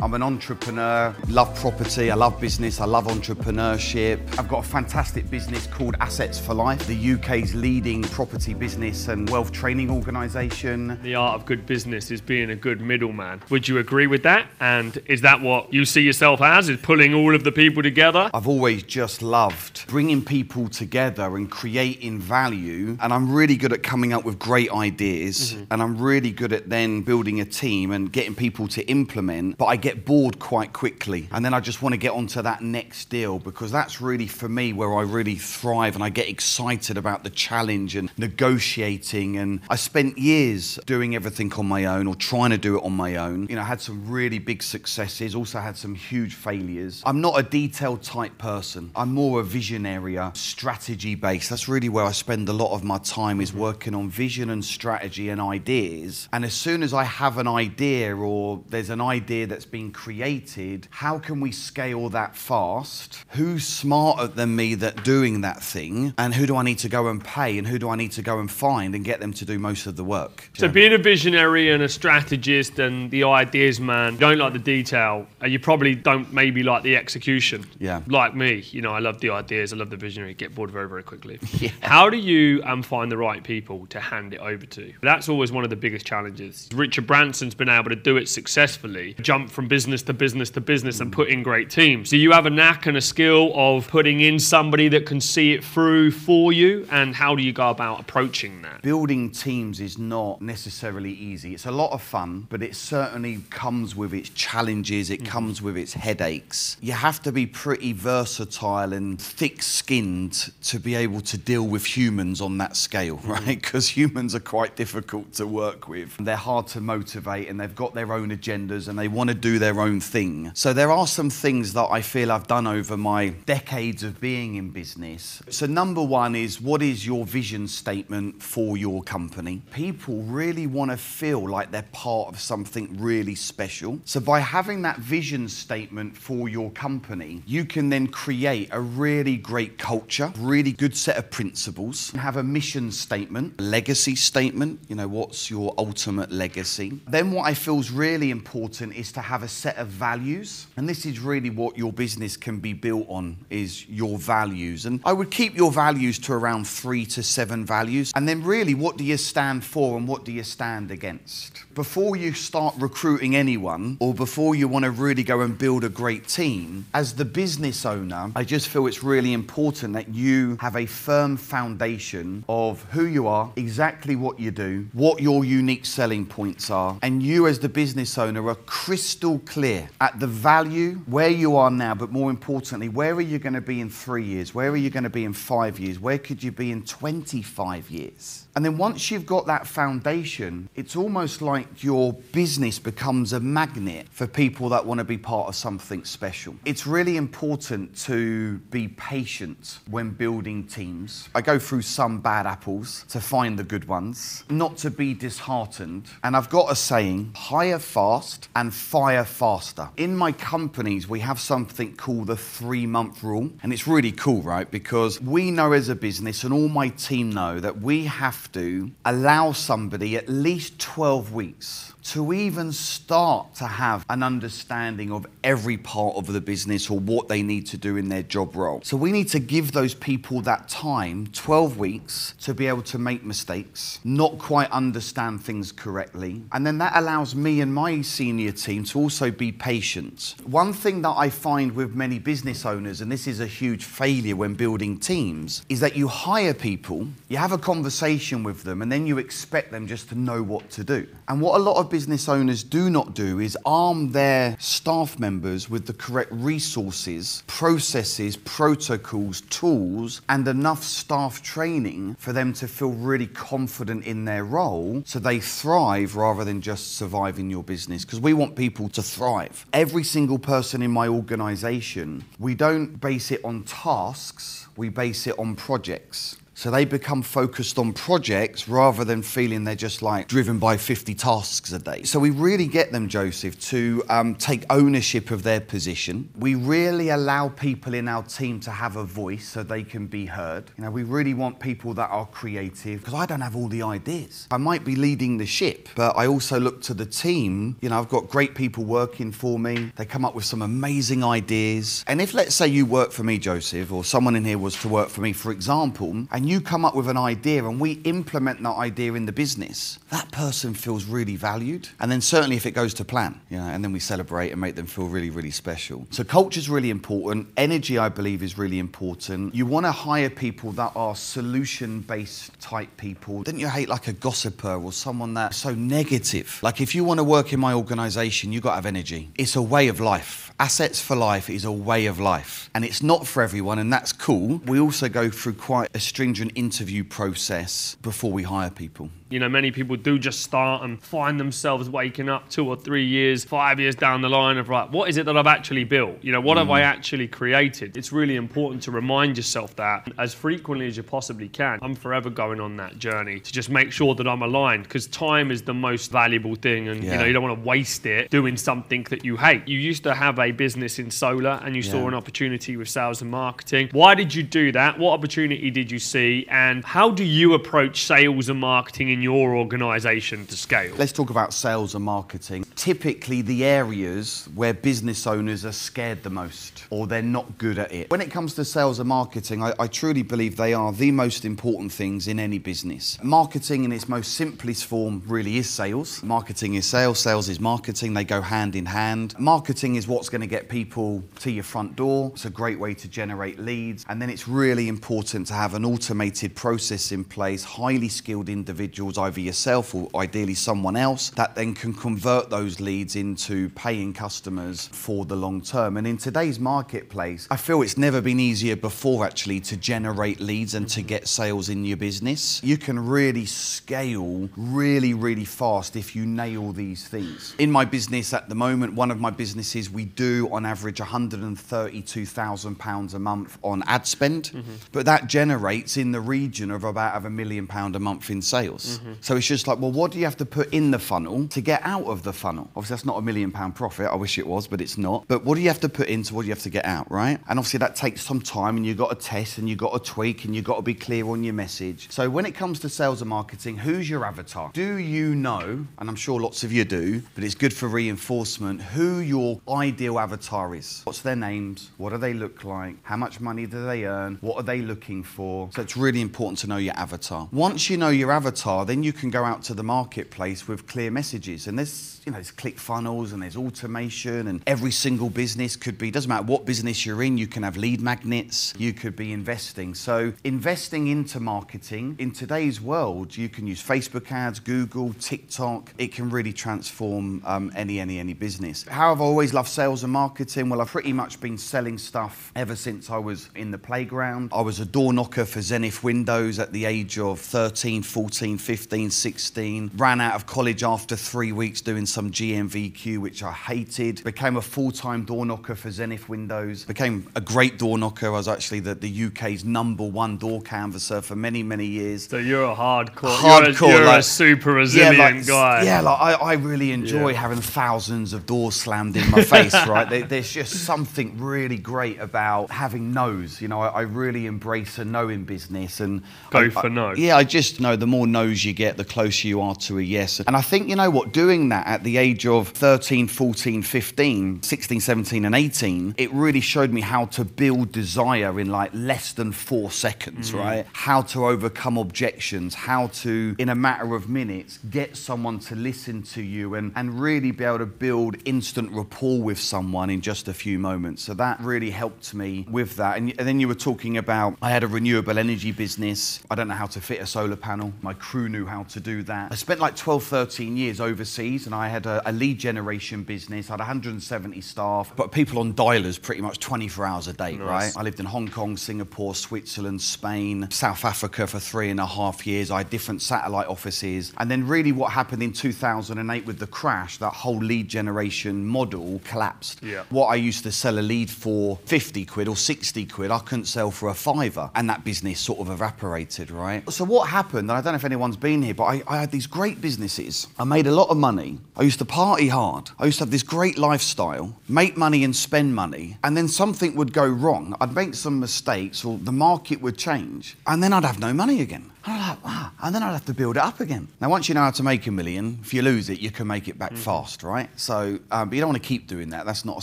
I'm an entrepreneur, love property, I love business, I love entrepreneurship. I've got a fantastic business called Assets for Life, the UK's leading property business and wealth training organisation. The art of good business is being a good middleman. Would you agree with that? And is that what you see yourself as, is pulling all of the people together? I've always just loved bringing people together and creating value. And I'm really good at coming up with great ideas. Mm-hmm. And I'm really good at then building a team and getting people to implement. But I get bored quite quickly. And then I just want to get onto that next deal because that's really for me where I really thrive and I get excited about the challenge and negotiating. And I spent years doing everything on my own or trying to do it on my own. You know, I had some really big successes, also had some huge failures. I'm not a detailed type person. I'm more a visionary, uh, strategy based. That's really where I spend a lot of my time is mm-hmm. working on vision and strategy and ideas. And as soon as I have an idea or there's an idea that's been created, how can we scale that fast? Who's smarter than me that doing that thing? And who do I need to go and pay? And who do I need to go and find and get them to do most of the work? So, being a visionary and a strategist and the ideas man, you don't like the detail, and you probably don't maybe like the execution. Yeah. Like me, you know, I love the ideas, I love the visionary, get bored very, very quickly. Yeah. How do you um, find the right people to hand it over to? That's always one of the biggest challenges. Richard Branson's been able to do it successfully, jump from business to business to business and put in great teams. Do you have a knack and a skill of putting in somebody that can see it through for you? And how do you go about approaching that? Building teams is not necessarily easy. It's a lot of fun, but it certainly comes with its challenges, it mm-hmm. comes with its headaches. You have to be pretty versatile and thick skinned to be able to deal with humans on that scale, mm-hmm. right? Because humans are quite difficult to work with. They're hard to motivate and they've got their own agendas and they want to do their own thing. So there are some things that I feel I've done over my decades of being in business. So, number one is what is your vision statement for your company? People really want to feel like they're part of something really special. So, by having that vision statement for your company, you can then create a really great culture, really good set of principles, have a mission statement, legacy statement. You know, what's your ultimate legacy? Then, what I feel is really important is to have a set of values. And this is really what your business can be built on is your values. And I would keep your values to around three to seven values. And then really what do you stand for and what do you stand against? Before you start recruiting anyone or before you want to really go and build a great team, as the business owner, I just feel it's really important that you have a firm foundation of who you are, exactly what you do, what your unique selling points are, and you as the business owner are crystal clear at the value where you are now, but more importantly, where are you going to be in three years? Where are you going to be in five years? Where could you be in 25 years? And then once you've got that foundation, it's almost like your business becomes a magnet for people that want to be part of something special. It's really important to be patient when building teams. I go through some bad apples to find the good ones, not to be disheartened. And I've got a saying hire fast and fire faster. In my companies, we have something called the three month rule. And it's really cool, right? Because we know as a business, and all my team know, that we have to allow somebody at least 12 weeks to even start to have an understanding of every part of the business or what they need to do in their job role. So we need to give those people that time, 12 weeks, to be able to make mistakes, not quite understand things correctly. And then that allows me and my senior team to also be patient. One thing that I find with many business owners, and this is a huge failure when building teams, is that you hire people, you have a conversation with them, and then you expect them just to know what to do. And what a lot of business owners do not do is arm their staff members with the correct resources, processes, protocols, tools, and enough staff training for them to feel really confident in their role so they thrive rather than just survive in your business. Because we want people to thrive. Every single person in my organization, we don't base it on tasks, we base it on projects. So they become focused on projects rather than feeling they're just like driven by 50 tasks a day. So we really get them, Joseph, to um, take ownership of their position. We really allow people in our team to have a voice so they can be heard. You know, we really want people that are creative because I don't have all the ideas. I might be leading the ship, but I also look to the team. You know, I've got great people working for me. They come up with some amazing ideas. And if, let's say, you work for me, Joseph, or someone in here was to work for me, for example, and you come up with an idea and we implement that idea in the business, that person feels really valued. And then certainly if it goes to plan, you know, and then we celebrate and make them feel really, really special. So culture is really important. Energy, I believe, is really important. You want to hire people that are solution-based type people. Don't you hate like a gossiper or someone that's so negative? Like if you want to work in my organization, you've got to have energy. It's a way of life. Assets for Life is a way of life, and it's not for everyone, and that's cool. We also go through quite a stringent interview process before we hire people. You know, many people do just start and find themselves waking up two or three years, five years down the line of, right, what is it that I've actually built? You know, what mm. have I actually created? It's really important to remind yourself that as frequently as you possibly can. I'm forever going on that journey to just make sure that I'm aligned because time is the most valuable thing and, yeah. you know, you don't want to waste it doing something that you hate. You used to have a business in solar and you yeah. saw an opportunity with sales and marketing. Why did you do that? What opportunity did you see? And how do you approach sales and marketing in your organisation to scale? Let's talk about sales and marketing. Typically, the areas where business owners are scared the most or they're not good at it. When it comes to sales and marketing, I, I truly believe they are the most important things in any business. Marketing, in its most simplest form, really is sales. Marketing is sales, sales is marketing. They go hand in hand. Marketing is what's going to get people to your front door. It's a great way to generate leads. And then it's really important to have an automated process in place, highly skilled individuals either yourself or ideally someone else, that then can convert those leads into paying customers for the long term. And in today's marketplace, I feel it's never been easier before actually to generate leads and to get sales in your business. You can really scale really, really fast if you nail these things. In my business at the moment, one of my businesses, we do on average £132,000 a month on ad spend, mm-hmm. but that generates in the region of about a million pound a month in sales. Mm-hmm. So it's just like, well, what do you have to put in the funnel to get out of the funnel? Obviously, that's not a million pound profit. I wish it was, but it's not. But what do you have to put into what do you have to get out, right? And obviously, that takes some time and you've got to test and you've got to tweak and you've got to be clear on your message. So when it comes to sales and marketing, who's your avatar? Do you know, and I'm sure lots of you do, but it's good for reinforcement, who your ideal avatar is? What's their names? What do they look like? How much money do they earn? What are they looking for? So it's really important to know your avatar. Once you know your avatar, then you can go out to the marketplace with clear messages. And there's, you know, there's click funnels and there's automation and every single business could be, doesn't matter what business you're in, you can have lead magnets, you could be investing. So investing into marketing in today's world, you can use Facebook ads, Google, TikTok. It can really transform um, any, any, any business. How I've always loved sales and marketing? Well, I've pretty much been selling stuff ever since I was in the playground. I was a door knocker for Zenith Windows at the age of 13, 14, 15 15, 16. Ran out of college after three weeks doing some GNVQ, which I hated. Became a full time door knocker for Zenith Windows. Became a great door knocker. I was actually the, the UK's number one door canvasser for many, many years. So you're a hardcore, hardcore, you're, a, you're like, a super resilient yeah, like, guy. Yeah, like I, I really enjoy yeah. having thousands of doors slammed in my face, right? There, there's just something really great about having no's. You know, I, I really embrace a no in business and go I, for no. Yeah, I just know the more no's you you get, the closer you are to a yes. And I think, you know what, doing that at the age of 13, 14, 15, 16, 17, and 18, it really showed me how to build desire in like less than four seconds, mm right? How to overcome objections, how to, in a matter of minutes, get someone to listen to you and, and really be able to build instant rapport with someone in just a few moments. So that really helped me with that. And, and then you were talking about, I had a renewable energy business. I don't know how to fit a solar panel. My crew knew knew how to do that. I spent like 12, 13 years overseas and I had a, a lead generation business. I had 170 staff, but people on dialers pretty much 24 hours a day, nice. right? I lived in Hong Kong, Singapore, Switzerland, Spain, South Africa for three and a half years. I had different satellite offices. And then really what happened in 2008 with the crash, that whole lead generation model collapsed. Yeah. What I used to sell a lead for 50 quid or 60 quid, I couldn't sell for a fiver. And that business sort of evaporated, right? So what happened, I don't know if anyone's been here, but I, I had these great businesses. I made a lot of money. I used to party hard. I used to have this great lifestyle, make money and spend money, and then something would go wrong. I'd make some mistakes or the market would change, and then I'd have no money again. And I'm like, wow. And then I'd have to build it up again. Now, once you know how to make a million, if you lose it, you can make it back fast, right? So, um, but you don't want to keep doing that. That's not a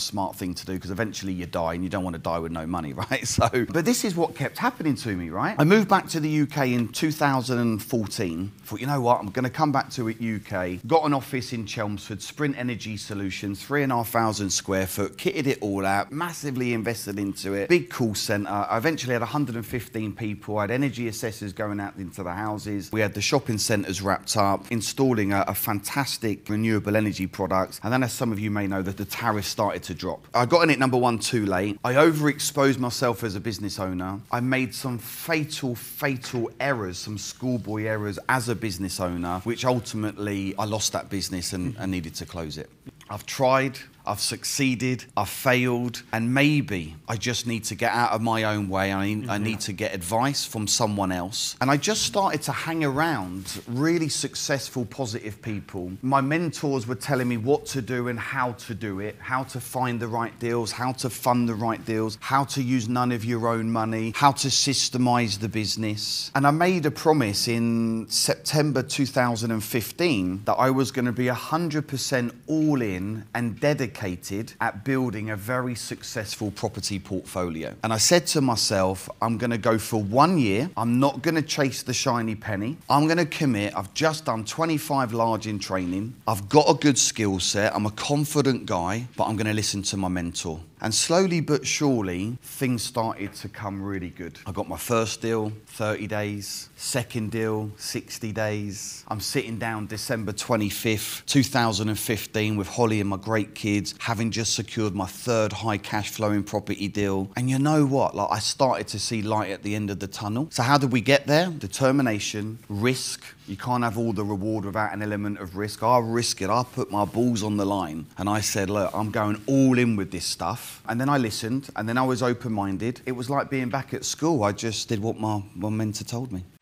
smart thing to do because eventually you die and you don't want to die with no money, right? So, but this is what kept happening to me, right? I moved back to the UK in 2014. Thought, you know what? I'm going to come back to it UK. Got an office in Chelmsford, Sprint Energy Solutions, three and a half thousand square foot, kitted it all out, massively invested into it. Big call centre. I eventually had 115 people. I had energy assessors going out into the houses. We had the shopping centres wrapped up, installing a, a fantastic renewable energy product. And then, as some of you may know, that the tariffs started to drop. I got in it number one too late. I overexposed myself as a business owner. I made some fatal, fatal errors, some schoolboy errors as a business owner, which ultimately I lost that business and, and needed to close it. I've tried, I've succeeded, I've failed, and maybe I just need to get out of my own way. I, I mm-hmm. need to get advice from someone else. And I just started to hang around really successful, positive people. My mentors were telling me what to do and how to do it, how to find the right deals, how to fund the right deals, how to use none of your own money, how to systemize the business. And I made a promise in September 2015 that I was going to be 100% all in and dedicated at building a very successful property portfolio. And I said to myself, I'm going to go for one year. I'm not going to chase the shiny penny. I'm going to commit. I've just done 25 large in training. I've got a good skill set. I'm a confident guy, but I'm going to listen to my mentor. And slowly but surely, things started to come really good. I got my first deal, 30 days, second deal, 60 days. I'm sitting down December 25th, 2015, with Holly and my great kids, having just secured my third high cash flowing property deal. And you know what? Like, I started to see light at the end of the tunnel. So, how did we get there? Determination, risk. You can't have all the reward without an element of risk. I risk it. I put my balls on the line and I said, Look, I'm going all in with this stuff. And then I listened and then I was open minded. It was like being back at school. I just did what my, my mentor told me.